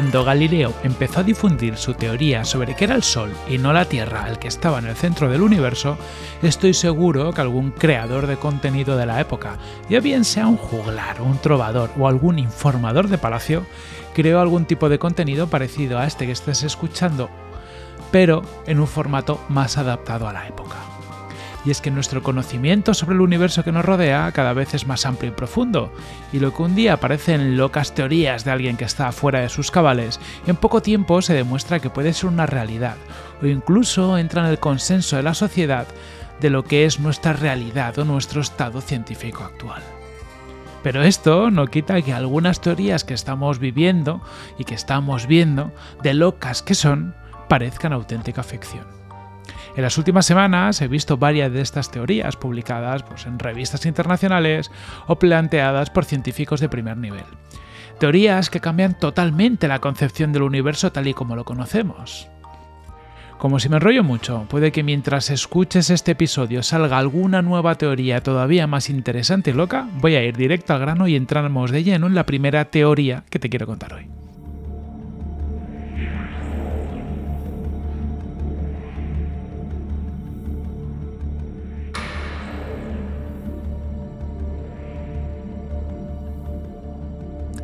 cuando Galileo empezó a difundir su teoría sobre que era el Sol y no la Tierra el que estaba en el centro del universo, estoy seguro que algún creador de contenido de la época, ya bien sea un juglar, un trovador o algún informador de palacio, creó algún tipo de contenido parecido a este que estés escuchando, pero en un formato más adaptado a la época y es que nuestro conocimiento sobre el universo que nos rodea cada vez es más amplio y profundo, y lo que un día parecen locas teorías de alguien que está fuera de sus cabales, en poco tiempo se demuestra que puede ser una realidad, o incluso entra en el consenso de la sociedad de lo que es nuestra realidad o nuestro estado científico actual. Pero esto no quita que algunas teorías que estamos viviendo y que estamos viendo, de locas que son, parezcan auténtica ficción. En las últimas semanas he visto varias de estas teorías publicadas pues, en revistas internacionales o planteadas por científicos de primer nivel. Teorías que cambian totalmente la concepción del universo tal y como lo conocemos. Como si me enrollo mucho, puede que mientras escuches este episodio salga alguna nueva teoría todavía más interesante y loca, voy a ir directo al grano y entramos de lleno en la primera teoría que te quiero contar hoy.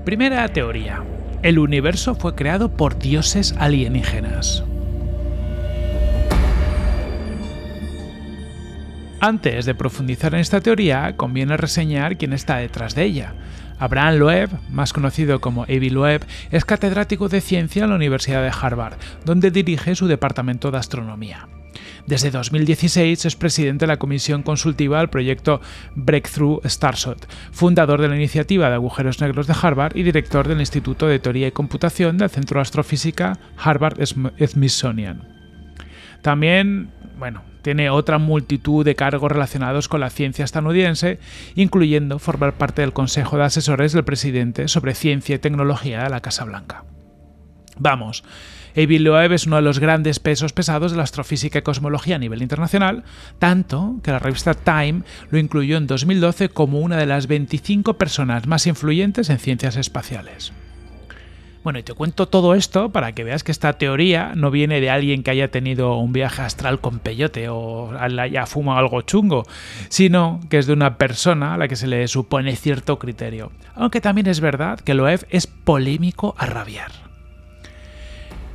Primera teoría. El universo fue creado por dioses alienígenas. Antes de profundizar en esta teoría, conviene reseñar quién está detrás de ella. Abraham Loeb, más conocido como Avi Loeb, es catedrático de ciencia en la Universidad de Harvard, donde dirige su departamento de astronomía. Desde 2016 es presidente de la comisión consultiva del proyecto Breakthrough Starshot, fundador de la iniciativa de agujeros negros de Harvard y director del Instituto de Teoría y Computación del Centro de Astrofísica Harvard Smithsonian. También, bueno, tiene otra multitud de cargos relacionados con la ciencia estadounidense, incluyendo formar parte del Consejo de Asesores del presidente sobre ciencia y tecnología de la Casa Blanca. Vamos, Avi Loeb es uno de los grandes pesos pesados de la astrofísica y cosmología a nivel internacional, tanto que la revista Time lo incluyó en 2012 como una de las 25 personas más influyentes en ciencias espaciales. Bueno, y te cuento todo esto para que veas que esta teoría no viene de alguien que haya tenido un viaje astral con peyote o haya fumado algo chungo, sino que es de una persona a la que se le supone cierto criterio. Aunque también es verdad que Loeb es polémico a rabiar.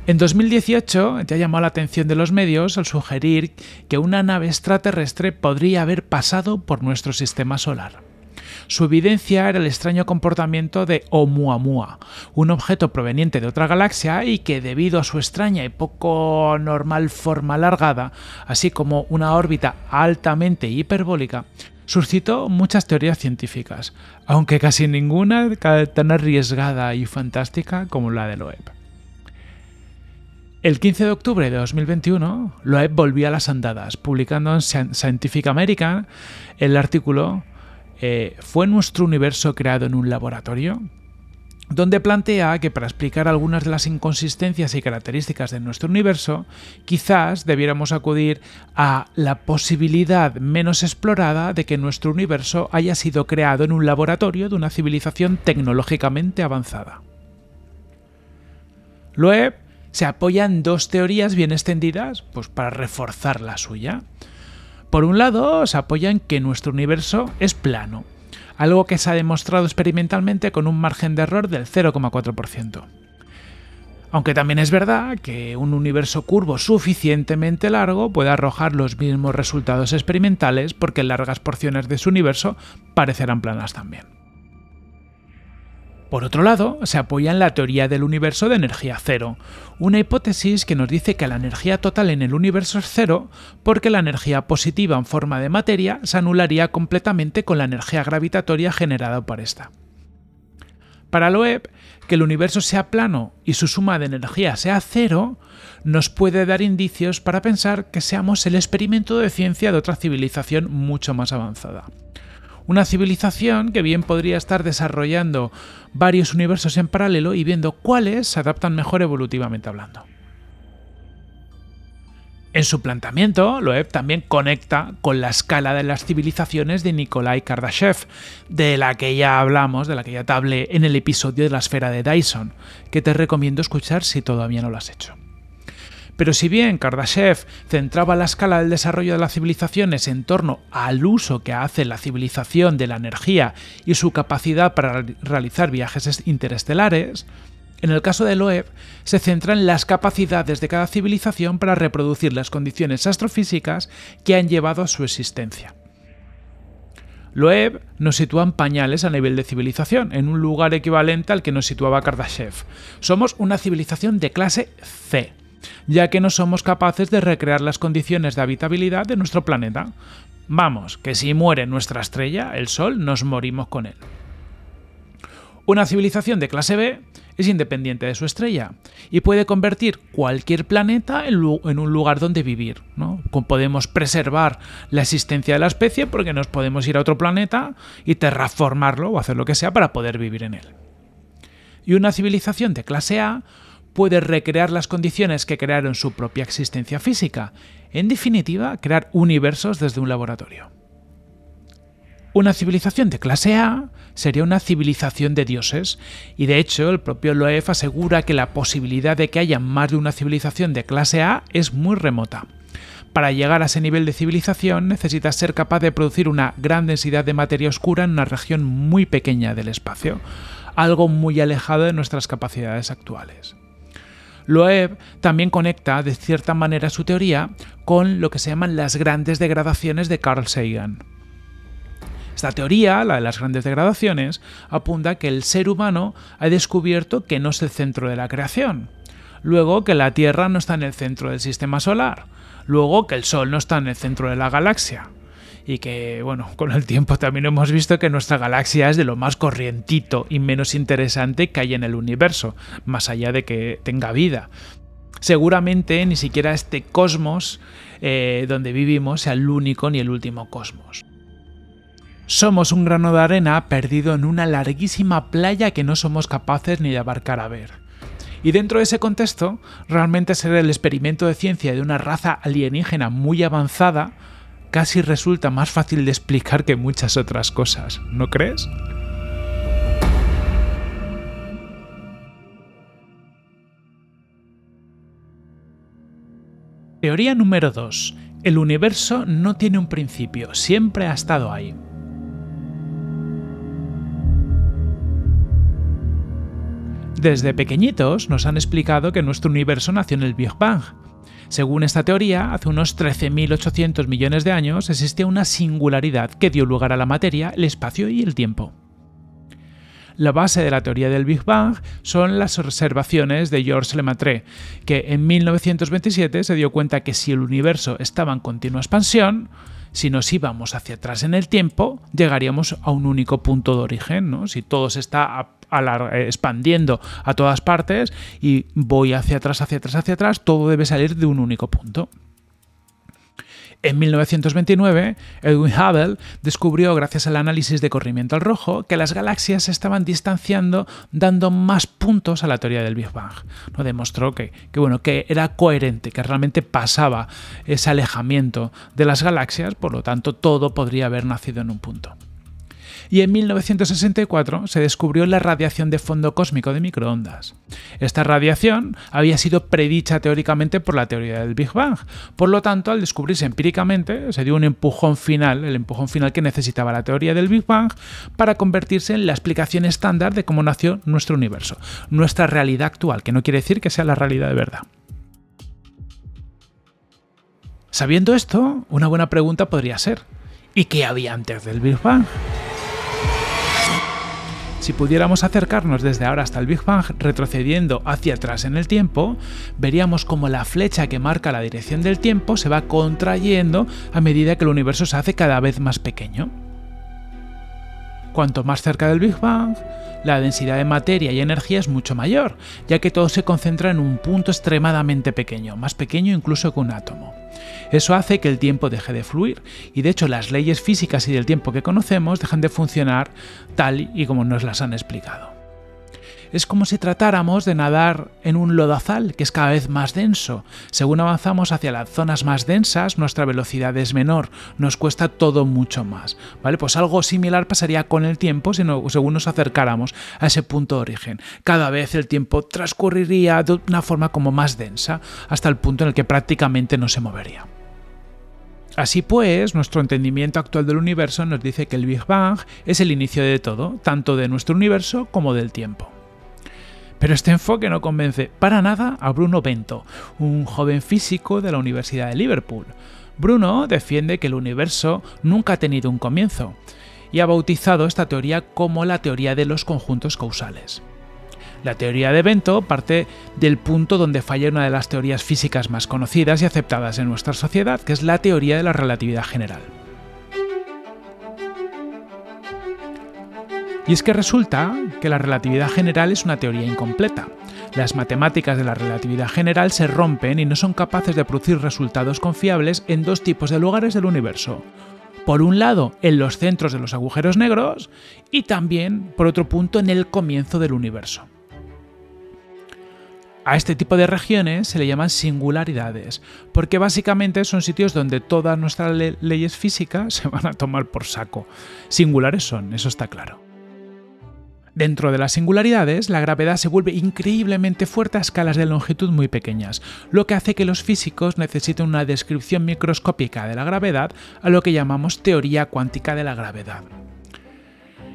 En 2018 ya llamó la atención de los medios al sugerir que una nave extraterrestre podría haber pasado por nuestro sistema solar. Su evidencia era el extraño comportamiento de Oumuamua, un objeto proveniente de otra galaxia y que debido a su extraña y poco normal forma alargada, así como una órbita altamente hiperbólica, suscitó muchas teorías científicas, aunque casi ninguna tan arriesgada y fantástica como la de Loeb. El 15 de octubre de 2021, Loeb volvió a las andadas, publicando en Scientific American el artículo eh, ¿Fue nuestro universo creado en un laboratorio? donde plantea que para explicar algunas de las inconsistencias y características de nuestro universo, quizás debiéramos acudir a la posibilidad menos explorada de que nuestro universo haya sido creado en un laboratorio de una civilización tecnológicamente avanzada. Loeb se apoyan dos teorías bien extendidas pues para reforzar la suya. Por un lado, se apoyan que nuestro universo es plano, algo que se ha demostrado experimentalmente con un margen de error del 0,4%. Aunque también es verdad que un universo curvo suficientemente largo puede arrojar los mismos resultados experimentales porque largas porciones de su universo parecerán planas también. Por otro lado, se apoya en la teoría del universo de energía cero, una hipótesis que nos dice que la energía total en el universo es cero porque la energía positiva en forma de materia se anularía completamente con la energía gravitatoria generada por esta. Para Loeb, que el universo sea plano y su suma de energía sea cero, nos puede dar indicios para pensar que seamos el experimento de ciencia de otra civilización mucho más avanzada. Una civilización que bien podría estar desarrollando varios universos en paralelo y viendo cuáles se adaptan mejor evolutivamente hablando. En su planteamiento, Loeb también conecta con la escala de las civilizaciones de Nikolai Kardashev, de la que ya hablamos, de la que ya te hablé en el episodio de la esfera de Dyson, que te recomiendo escuchar si todavía no lo has hecho. Pero si bien Kardashev centraba la escala del desarrollo de las civilizaciones en torno al uso que hace la civilización de la energía y su capacidad para realizar viajes interestelares, en el caso de Loeb, se centra en las capacidades de cada civilización para reproducir las condiciones astrofísicas que han llevado a su existencia. Loeb nos sitúa en pañales a nivel de civilización, en un lugar equivalente al que nos situaba Kardashev. Somos una civilización de clase C, ya que no somos capaces de recrear las condiciones de habitabilidad de nuestro planeta. Vamos, que si muere nuestra estrella, el Sol, nos morimos con él. Una civilización de clase B es independiente de su estrella y puede convertir cualquier planeta en, un lugar donde vivir. ¿no? Podemos preservar la existencia de la especie porque nos podemos ir a otro planeta y terraformarlo o hacer lo que sea para poder vivir en él. Y una civilización de clase A puede recrear las condiciones que crearon su propia existencia física, en definitiva, crear universos desde un laboratorio. Una civilización de clase A sería una civilización de dioses, y de hecho el propio Loeb asegura que la posibilidad de que haya más de una civilización de clase A es muy remota. Para llegar a ese nivel de civilización necesitas ser capaz de producir una gran densidad de materia oscura en una región muy pequeña del espacio, algo muy alejado de nuestras capacidades actuales. Loeb también conecta de cierta manera su teoría con lo que se llaman las grandes degradaciones de Carl Sagan. Esta teoría, la de las grandes degradaciones, apunta que el ser humano ha descubierto que no es el centro de la creación. Luego que la Tierra no está en el centro del sistema solar. Luego que el Sol no está en el centro de la galaxia. Y que, bueno, con el tiempo también hemos visto que nuestra galaxia es de lo más corrientito y menos interesante que hay en el universo, más allá de que tenga vida seguramente ni siquiera este cosmos eh, donde vivimos sea el único ni el último cosmos. Somos un grano de arena perdido en una larguísima playa que no somos capaces ni de abarcar a ver. Y dentro de ese contexto, realmente ser el experimento de ciencia de una raza alienígena muy avanzada casi resulta más fácil de explicar que muchas otras cosas, ¿no crees? Teoría número 2. El universo no tiene un principio, siempre ha estado ahí. Desde pequeñitos nos han explicado que nuestro universo nació en el Big Bang. Según esta teoría, hace unos 13.800 millones de años existía una singularidad que dio lugar a la materia, el espacio y el tiempo. La base de la teoría del Big Bang son las observaciones de Georges Lemaitre, que en 1927 se dio cuenta que si el universo estaba en continua expansión, si nos íbamos hacia atrás en el tiempo, llegaríamos a un único punto de origen. ¿no? Si todo se está expandiendo a todas partes y voy hacia atrás, hacia atrás, hacia atrás, todo debe salir de un único punto. En 1929, Edwin Hubble descubrió, gracias al análisis de corrimiento al rojo, que las galaxias se estaban distanciando dando más puntos a la teoría del Big Bang. Demostró que, que, bueno, que era coherente, que realmente pasaba ese alejamiento de las galaxias, por lo tanto todo podría haber nacido en un punto y en 1964 se descubrió la radiación de fondo cósmico de microondas. Esta radiación había sido predicha teóricamente por la teoría del Big Bang, por lo tanto, al descubrirse empíricamente, se dio un empujón final, el empujón final que necesitaba la teoría del Big Bang para convertirse en la explicación estándar de cómo nació nuestro universo, nuestra realidad actual, que no quiere decir que sea la realidad de verdad. Sabiendo esto, una buena pregunta podría ser, ¿y qué había antes del Big Bang? Si pudiéramos acercarnos desde ahora hasta el Big Bang retrocediendo hacia atrás en el tiempo, veríamos como la flecha que marca la dirección del tiempo se va contrayendo a medida que el universo se hace cada vez más pequeño. Cuanto más cerca del Big Bang, la densidad de materia y energía es mucho mayor, ya que todo se concentra en un punto extremadamente pequeño, más pequeño incluso que un átomo. Eso hace que el tiempo deje de fluir y de hecho las leyes físicas y del tiempo que conocemos dejan de funcionar tal y como nos las han explicado. Es como si tratáramos de nadar en un lodazal que es cada vez más denso. Según avanzamos hacia las zonas más densas, nuestra velocidad es menor, nos cuesta todo mucho más. ¿Vale? Pues algo similar pasaría con el tiempo según nos acercáramos a ese punto de origen. Cada vez el tiempo transcurriría de una forma como más densa, hasta el punto en el que prácticamente no se movería. Así pues, nuestro entendimiento actual del universo nos dice que el Big Bang es el inicio de todo, tanto de nuestro universo como del tiempo. Pero este enfoque no convence para nada a Bruno Bento, un joven físico de la Universidad de Liverpool. Bruno defiende que el universo nunca ha tenido un comienzo y ha bautizado esta teoría como la teoría de los conjuntos causales. La teoría de Bento parte del punto donde falla una de las teorías físicas más conocidas y aceptadas en nuestra sociedad, que es la teoría de la relatividad general. Y es que resulta que la relatividad general es una teoría incompleta. Las matemáticas de la relatividad general se rompen y no son capaces de producir resultados confiables en dos tipos de lugares del universo. Por un lado, en los centros de los agujeros negros y también, por otro punto, en el comienzo del universo. A este tipo de regiones se le llaman singularidades, porque básicamente son sitios donde todas nuestras leyes físicas se van a tomar por saco. Singulares son, eso está claro. Dentro de las singularidades, la gravedad se vuelve increíblemente fuerte a escalas de longitud muy pequeñas, lo que hace que los físicos necesiten una descripción microscópica de la gravedad a lo que llamamos teoría cuántica de la gravedad.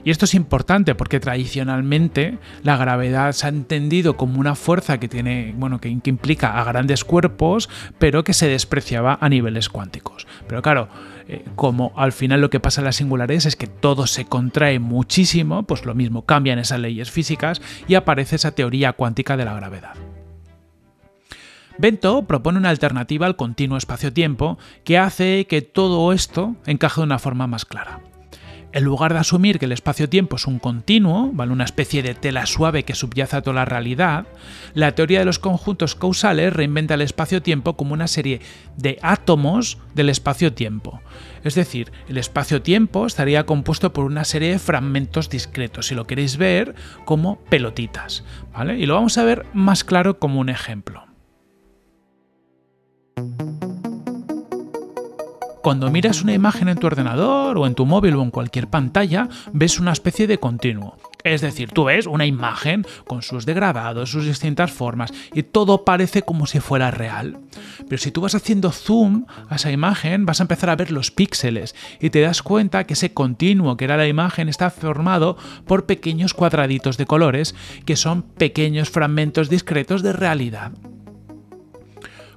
Y esto es importante porque tradicionalmente la gravedad se ha entendido como una fuerza que tiene, bueno, que, implica a grandes cuerpos, pero que se despreciaba a niveles cuánticos. Pero claro, eh, como al final lo que pasa en las singulares es que todo se contrae muchísimo, pues lo mismo, cambian esas leyes físicas y aparece esa teoría cuántica de la gravedad. Bento propone una alternativa al continuo espacio-tiempo que hace que todo esto encaje de una forma más clara. En lugar de asumir que el espacio-tiempo es un continuo, ¿vale? una especie de tela suave que subyace a toda la realidad, la teoría de los conjuntos causales reinventa el espacio-tiempo como una serie de átomos del espacio-tiempo. Es decir, el espacio-tiempo estaría compuesto por una serie de fragmentos discretos, si lo queréis ver, como pelotitas. ¿vale? Y lo vamos a ver más claro como un ejemplo. Cuando miras una imagen en tu ordenador o en tu móvil o en cualquier pantalla, ves una especie de continuo. Es decir, tú ves una imagen con sus degradados, sus distintas formas, y todo parece como si fuera real. Pero si tú vas haciendo zoom a esa imagen, vas a empezar a ver los píxeles y te das cuenta que ese continuo que era la imagen está formado por pequeños cuadraditos de colores que son pequeños fragmentos discretos de realidad.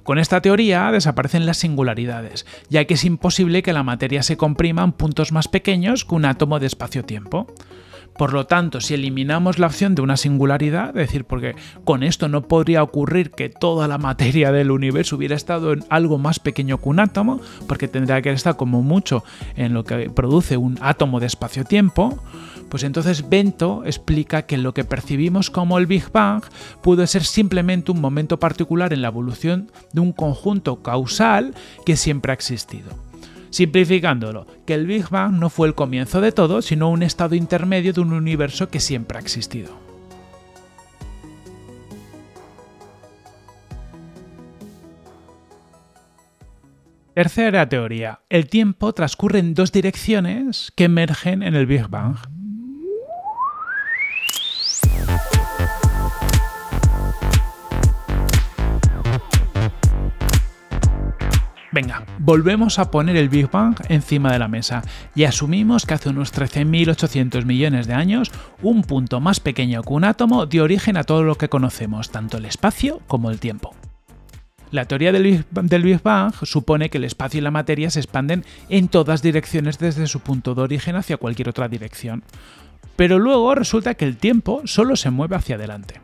Con esta teoría desaparecen las singularidades, ya que es imposible que la materia se comprima en puntos más pequeños que un átomo de espacio-tiempo. Por lo tanto, si eliminamos la opción de una singularidad, es decir, porque con esto no podría ocurrir que toda la materia del universo hubiera estado en algo más pequeño que un átomo, porque tendría que estar como mucho en lo que produce un átomo de espacio-tiempo, pues entonces Bento explica que lo que percibimos como el Big Bang pudo ser simplemente un momento particular en la evolución de un conjunto causal que siempre ha existido. Simplificándolo, que el Big Bang no fue el comienzo de todo, sino un estado intermedio de un universo que siempre ha existido. Tercera teoría. El tiempo transcurre en dos direcciones que emergen en el Big Bang. Venga, volvemos a poner el Big Bang encima de la mesa y asumimos que hace unos 13.800 millones de años un punto más pequeño que un átomo dio origen a todo lo que conocemos, tanto el espacio como el tiempo. La teoría del Big Bang supone que el espacio y la materia se expanden en todas direcciones desde su punto de origen hacia cualquier otra dirección. Pero luego resulta que el tiempo solo se mueve hacia adelante.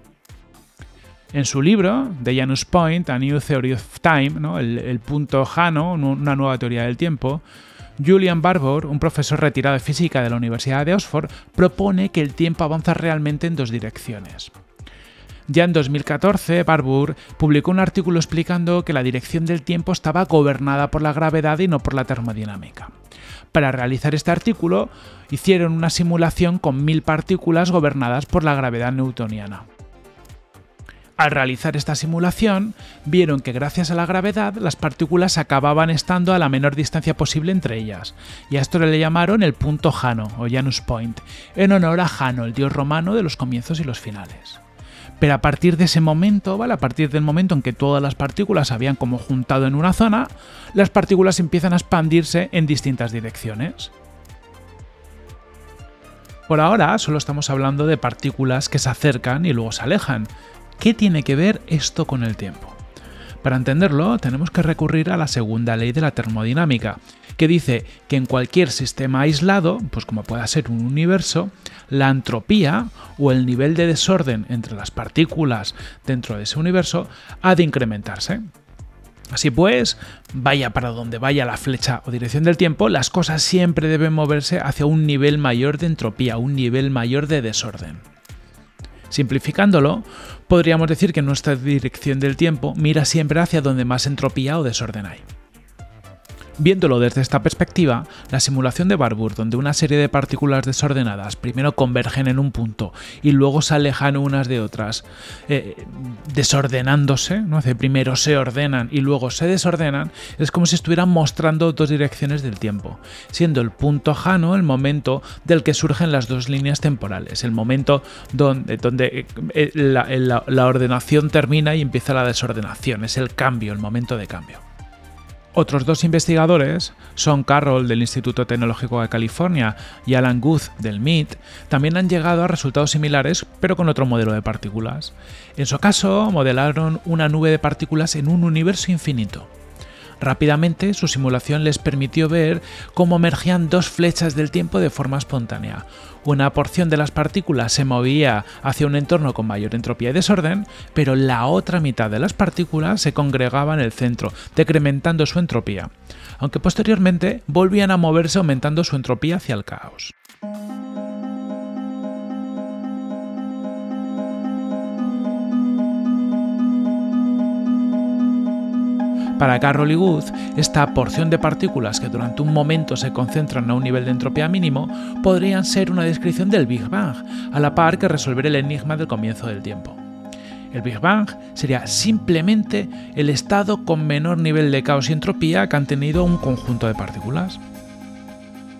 En su libro, The Janus Point, A New Theory of Time, el, punto Jano, una nueva teoría del tiempo, Julian Barbour, un profesor retirado de física de la Universidad de Oxford, propone que el tiempo avanza realmente en dos direcciones. Ya en 2014, Barbour publicó un artículo explicando que la dirección del tiempo estaba gobernada por la gravedad y no por la termodinámica. Para realizar este artículo, hicieron una simulación con mil partículas gobernadas por la gravedad newtoniana. Al realizar esta simulación, vieron que gracias a la gravedad las partículas acababan estando a la menor distancia posible entre ellas, y a esto le llamaron el punto Jano o Janus Point, en honor a Jano, el dios romano de los comienzos y los finales. Pero a partir de ese momento, ¿vale? A partir del momento en que todas las partículas se habían como juntado en una zona, las partículas empiezan a expandirse en distintas direcciones. Por ahora solo estamos hablando de partículas que se acercan y luego se alejan, ¿Qué tiene que ver esto con el tiempo? Para entenderlo, tenemos que recurrir a la segunda ley de la termodinámica, que dice que en cualquier sistema aislado, pues como pueda ser un universo, la entropía o el nivel de desorden entre las partículas dentro de ese universo ha de incrementarse. Así pues, vaya para donde vaya la flecha o dirección del tiempo, las cosas siempre deben moverse hacia un nivel mayor de entropía, un nivel mayor de desorden. Simplificándolo, podríamos decir que nuestra dirección del tiempo mira siempre hacia donde más entropía o desorden hay. Viéndolo desde esta perspectiva, la simulación de Barbour, donde una serie de partículas desordenadas primero convergen en un punto y luego se alejan unas de otras, eh, desordenándose, ¿no? primero se ordenan y luego se desordenan, es como si estuvieran mostrando dos direcciones del tiempo, siendo el punto jano el momento del que surgen las dos líneas temporales, el momento donde, donde eh, la ordenación termina y empieza la desordenación, es el cambio, el momento de cambio. Otros dos investigadores, Sean Carroll del Instituto Tecnológico de California y Alan Guth del MIT, también han llegado a resultados similares pero con otro modelo de partículas. En su caso, modelaron una nube de partículas en un universo infinito. Rápidamente, su simulación les permitió ver cómo emergían dos flechas del tiempo de forma espontánea. Una porción de las partículas se movía hacia un entorno con mayor entropía y desorden, pero la otra mitad de las partículas se congregaba en el centro, decrementando su entropía, aunque posteriormente volvían a moverse aumentando su entropía hacia el caos. Para Carroll y Wood, esta porción de partículas que durante un momento se concentran a un nivel de entropía mínimo podrían ser una descripción del Big Bang, a la par que resolver el enigma del comienzo del tiempo. El Big Bang sería simplemente el estado con menor nivel de caos y entropía que han tenido un conjunto de partículas.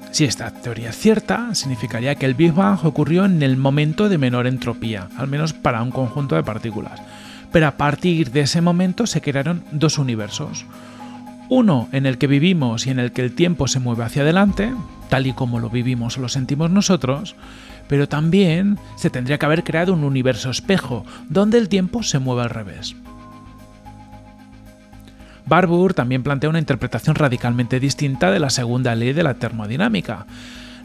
Si esta teoría es cierta, significaría que el Big Bang ocurrió en el momento de menor entropía, al menos para un conjunto de partículas, pero a partir de ese momento se crearon dos universos. Uno en el que vivimos y en el que el tiempo se mueve hacia adelante, tal y como lo vivimos o lo sentimos nosotros, pero también se tendría que haber creado un universo espejo, donde el tiempo se mueve al revés. Barbour también plantea una interpretación radicalmente distinta de la segunda ley de la termodinámica,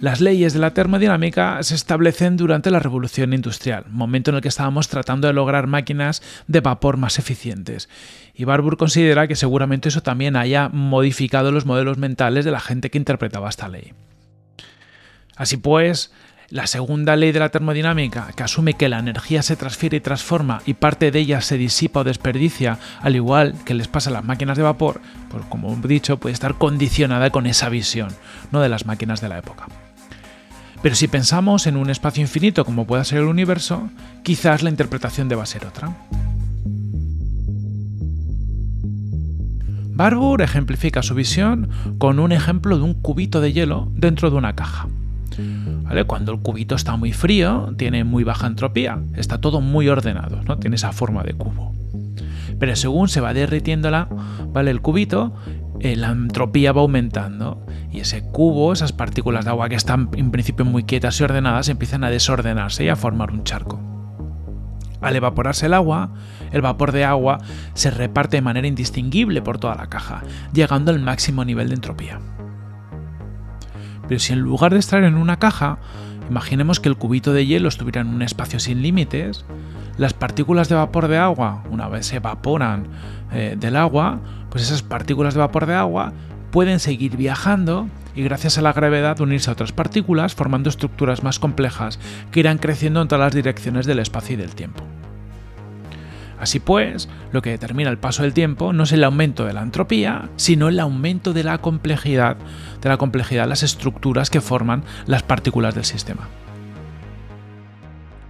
las leyes de la termodinámica se establecen durante la revolución industrial, momento en el que estábamos tratando de lograr máquinas de vapor más eficientes. Y Barbour considera que seguramente eso también haya modificado los modelos mentales de la gente que interpretaba esta ley. Así pues, la segunda ley de la termodinámica, que asume que la energía se transfiere y transforma y parte de ella se disipa o desperdicia, al igual que les pasa a las máquinas de vapor, pues como he dicho, puede estar condicionada con esa visión, no de las máquinas de la época. Pero si pensamos en un espacio infinito como pueda ser el universo, quizás la interpretación deba ser otra. Barbour ejemplifica su visión con un ejemplo de un cubito de hielo dentro de una caja. Cuando el cubito está muy frío, tiene muy baja entropía, está todo muy ordenado, ¿no? tiene esa forma de cubo. Pero según se va derritiendo ¿vale? el cubito, eh, la entropía va aumentando y ese cubo, esas partículas de agua que están en principio muy quietas y ordenadas, empiezan a desordenarse y a formar un charco. Al evaporarse el agua, el vapor de agua se reparte de manera indistinguible por toda la caja, llegando al máximo nivel de entropía. Pero si en lugar de estar en una caja, imaginemos que el cubito de hielo estuviera en un espacio sin límites, las partículas de vapor de agua, una vez se evaporan eh, del agua, pues esas partículas de vapor de agua pueden seguir viajando y gracias a la gravedad unirse a otras partículas formando estructuras más complejas que irán creciendo en todas las direcciones del espacio y del tiempo. Así pues, lo que determina el paso del tiempo no es el aumento de la entropía, sino el aumento de la complejidad, de la complejidad de las estructuras que forman las partículas del sistema.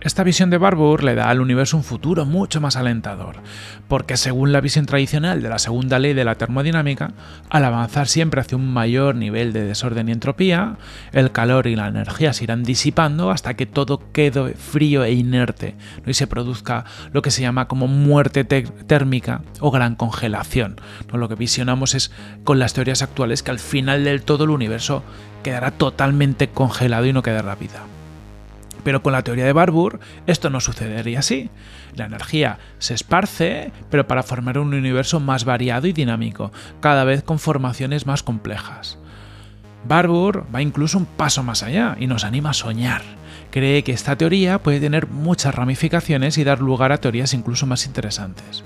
Esta visión de Barbour le da al universo un futuro mucho más alentador, porque según la visión tradicional de la segunda ley de la termodinámica, al avanzar siempre hacia un mayor nivel de desorden y entropía, el calor y la energía se irán disipando hasta que todo quede frío e inerte y se produzca lo que se llama como muerte térmica o gran congelación. Lo que visionamos es con las teorías actuales que al final del todo el universo quedará totalmente congelado y no quedará vida. Pero con la teoría de Barbour esto no sucedería así. La energía se esparce, pero para formar un universo más variado y dinámico, cada vez con formaciones más complejas. Barbour va incluso un paso más allá y nos anima a soñar. Cree que esta teoría puede tener muchas ramificaciones y dar lugar a teorías incluso más interesantes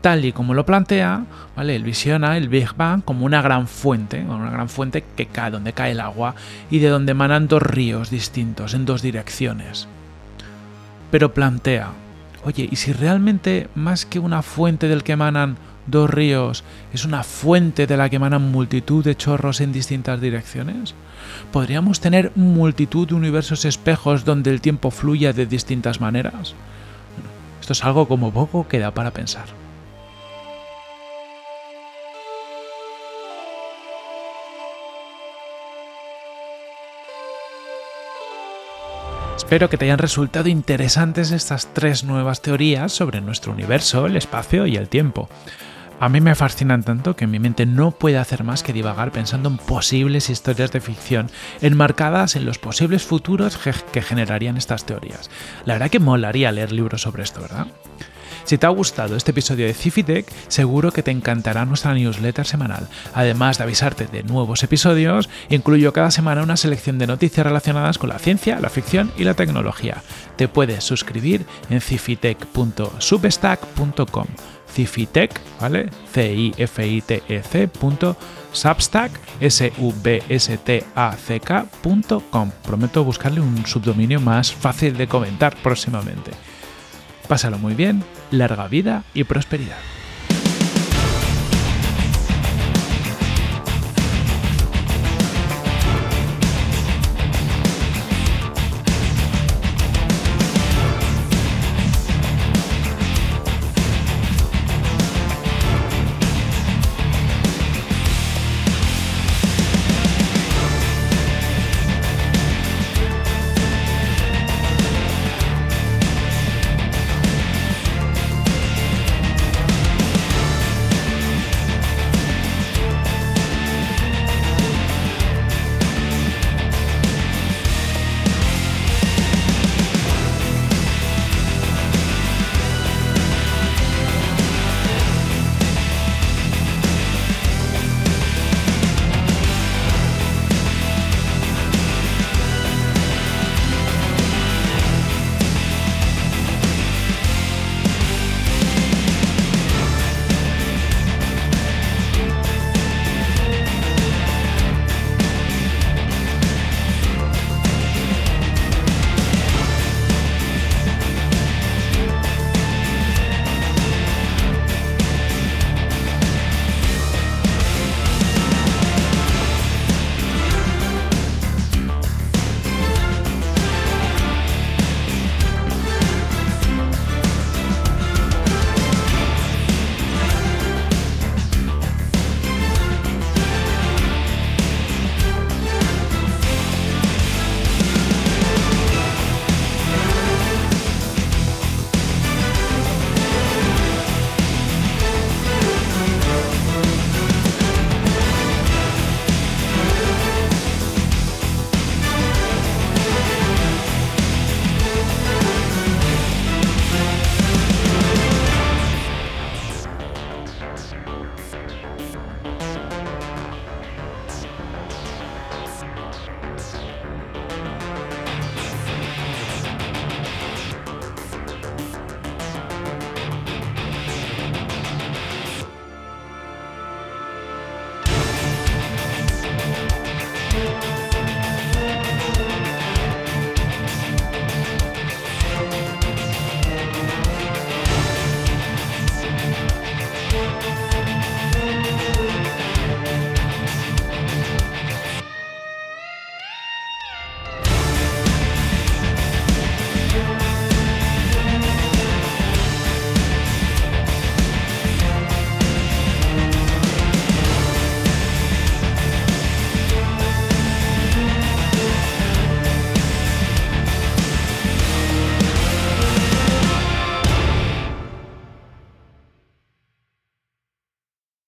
tal y como lo plantea, ¿vale? Él visiona el Big Bang como una gran fuente, una gran fuente que cae donde cae el agua y de donde emanan dos ríos distintos en dos direcciones. Pero plantea, oye, ¿y si realmente más que una fuente del que emanan dos ríos es una fuente de la que emanan multitud de chorros en distintas direcciones? ¿Podríamos tener multitud de universos espejos donde el tiempo fluya de distintas maneras? esto es algo como poco que da para pensar. Espero que te hayan resultado interesantes estas tres nuevas teorías sobre nuestro universo, el espacio y el tiempo. A mí me fascinan tanto que mi mente no puede hacer más que divagar pensando en posibles historias de ficción enmarcadas en los posibles futuros que generarían estas teorías. La verdad que molaría leer libros sobre esto, ¿verdad? Si te ha gustado este episodio de Cifitech, seguro que te encantará nuestra newsletter semanal. Además de avisarte de nuevos episodios, incluyo cada semana una selección de noticias relacionadas con la ciencia, la ficción y la tecnología. Te puedes suscribir en cifitech.substack.com. Cifitech, ¿vale? c i f i t e substack s u b s t a c k.com. Prometo buscarle un subdominio más fácil de comentar próximamente. Pásalo muy bien, larga vida y prosperidad.